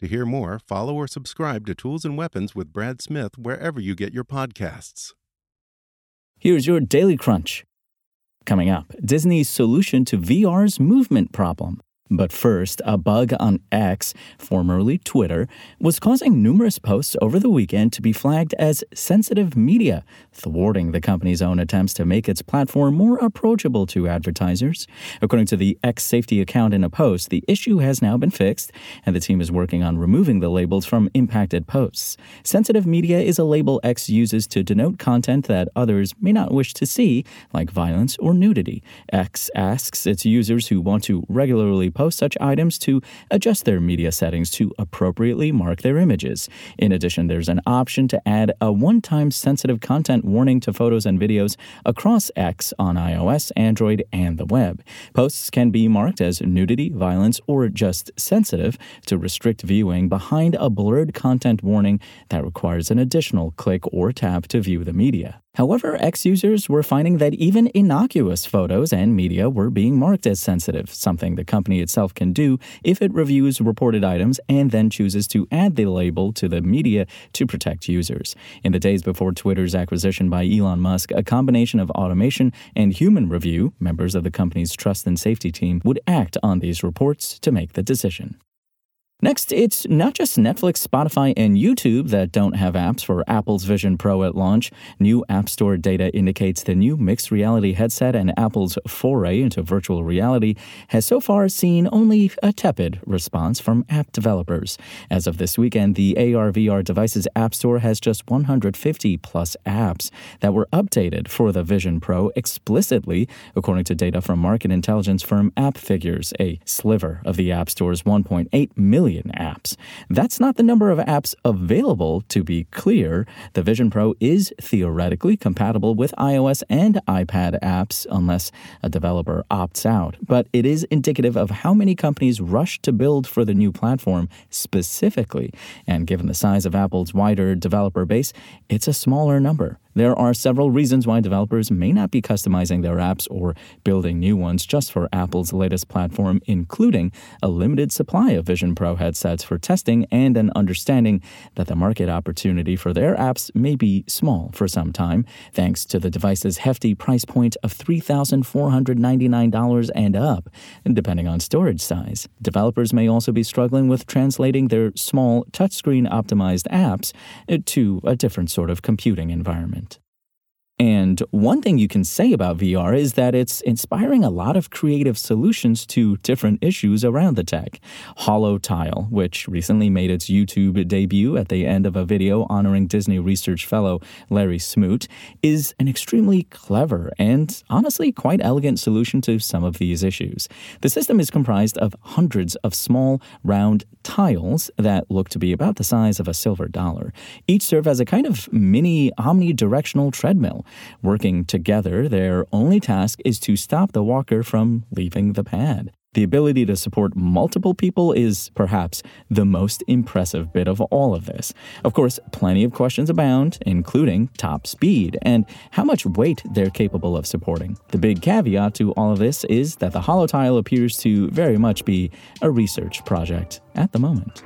To hear more, follow or subscribe to Tools and Weapons with Brad Smith wherever you get your podcasts. Here's your Daily Crunch. Coming up, Disney's solution to VR's movement problem. But first, a bug on X, formerly Twitter, was causing numerous posts over the weekend to be flagged as sensitive media, thwarting the company's own attempts to make its platform more approachable to advertisers. According to the X safety account in a post, the issue has now been fixed, and the team is working on removing the labels from impacted posts. Sensitive media is a label X uses to denote content that others may not wish to see, like violence or nudity. X asks its users who want to regularly post such items to adjust their media settings to appropriately mark their images. In addition, there's an option to add a one time sensitive content warning to photos and videos across X on iOS, Android, and the web. Posts can be marked as nudity, violence, or just sensitive to restrict viewing behind a blurred content warning that requires an additional click or tap to view the media. However, X users were finding that even innocuous photos and media were being marked as sensitive, something the company itself can do if it reviews reported items and then chooses to add the label to the media to protect users. In the days before Twitter's acquisition by Elon Musk, a combination of automation and human review, members of the company's trust and safety team would act on these reports to make the decision. Next, it's not just Netflix, Spotify, and YouTube that don't have apps for Apple's Vision Pro at launch. New App Store data indicates the new mixed reality headset and Apple's foray into virtual reality has so far seen only a tepid response from app developers. As of this weekend, the AR VR devices App Store has just 150 plus apps that were updated for the Vision Pro explicitly, according to data from market intelligence firm AppFigures, a sliver of the App Store's 1.8 million million apps. That's not the number of apps available, to be clear. The Vision Pro is theoretically compatible with iOS and iPad apps unless a developer opts out, but it is indicative of how many companies rush to build for the new platform specifically. And given the size of Apple's wider developer base, it's a smaller number. There are several reasons why developers may not be customizing their apps or building new ones just for Apple's latest platform, including a limited supply of Vision Pro headsets for testing and an understanding that the market opportunity for their apps may be small for some time, thanks to the device's hefty price point of $3,499 and up, depending on storage size. Developers may also be struggling with translating their small touchscreen optimized apps to a different sort of computing environment. And one thing you can say about VR is that it's inspiring a lot of creative solutions to different issues around the tech. HoloTile, which recently made its YouTube debut at the end of a video honoring Disney research fellow Larry Smoot, is an extremely clever and honestly quite elegant solution to some of these issues. The system is comprised of hundreds of small, round tiles that look to be about the size of a silver dollar. Each serve as a kind of mini omnidirectional treadmill Working together, their only task is to stop the walker from leaving the pad. The ability to support multiple people is perhaps the most impressive bit of all of this. Of course, plenty of questions abound, including top speed and how much weight they're capable of supporting. The big caveat to all of this is that the HoloTile appears to very much be a research project at the moment.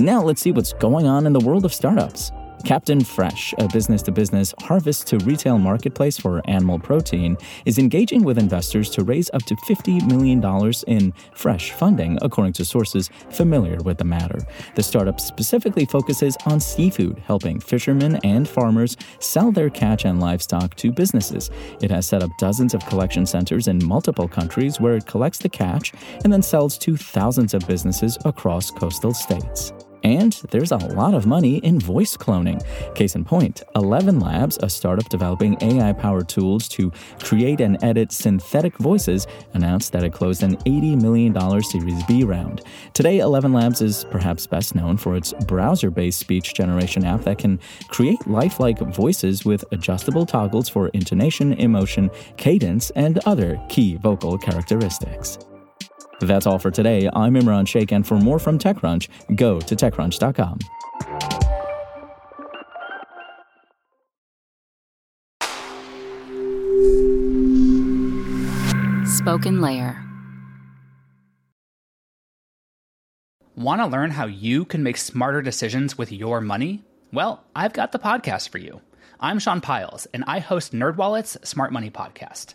Now let's see what's going on in the world of startups. Captain Fresh, a business to business harvest to retail marketplace for animal protein, is engaging with investors to raise up to $50 million in fresh funding, according to sources familiar with the matter. The startup specifically focuses on seafood, helping fishermen and farmers sell their catch and livestock to businesses. It has set up dozens of collection centers in multiple countries where it collects the catch and then sells to thousands of businesses across coastal states. And there's a lot of money in voice cloning. Case in point, Eleven Labs, a startup developing AI powered tools to create and edit synthetic voices, announced that it closed an $80 million Series B round. Today, Eleven Labs is perhaps best known for its browser based speech generation app that can create lifelike voices with adjustable toggles for intonation, emotion, cadence, and other key vocal characteristics. That's all for today. I'm Imran Sheikh, and for more from TechCrunch, go to TechCrunch.com. Spoken Layer. Want to learn how you can make smarter decisions with your money? Well, I've got the podcast for you. I'm Sean Pyles, and I host NerdWallet's Smart Money Podcast.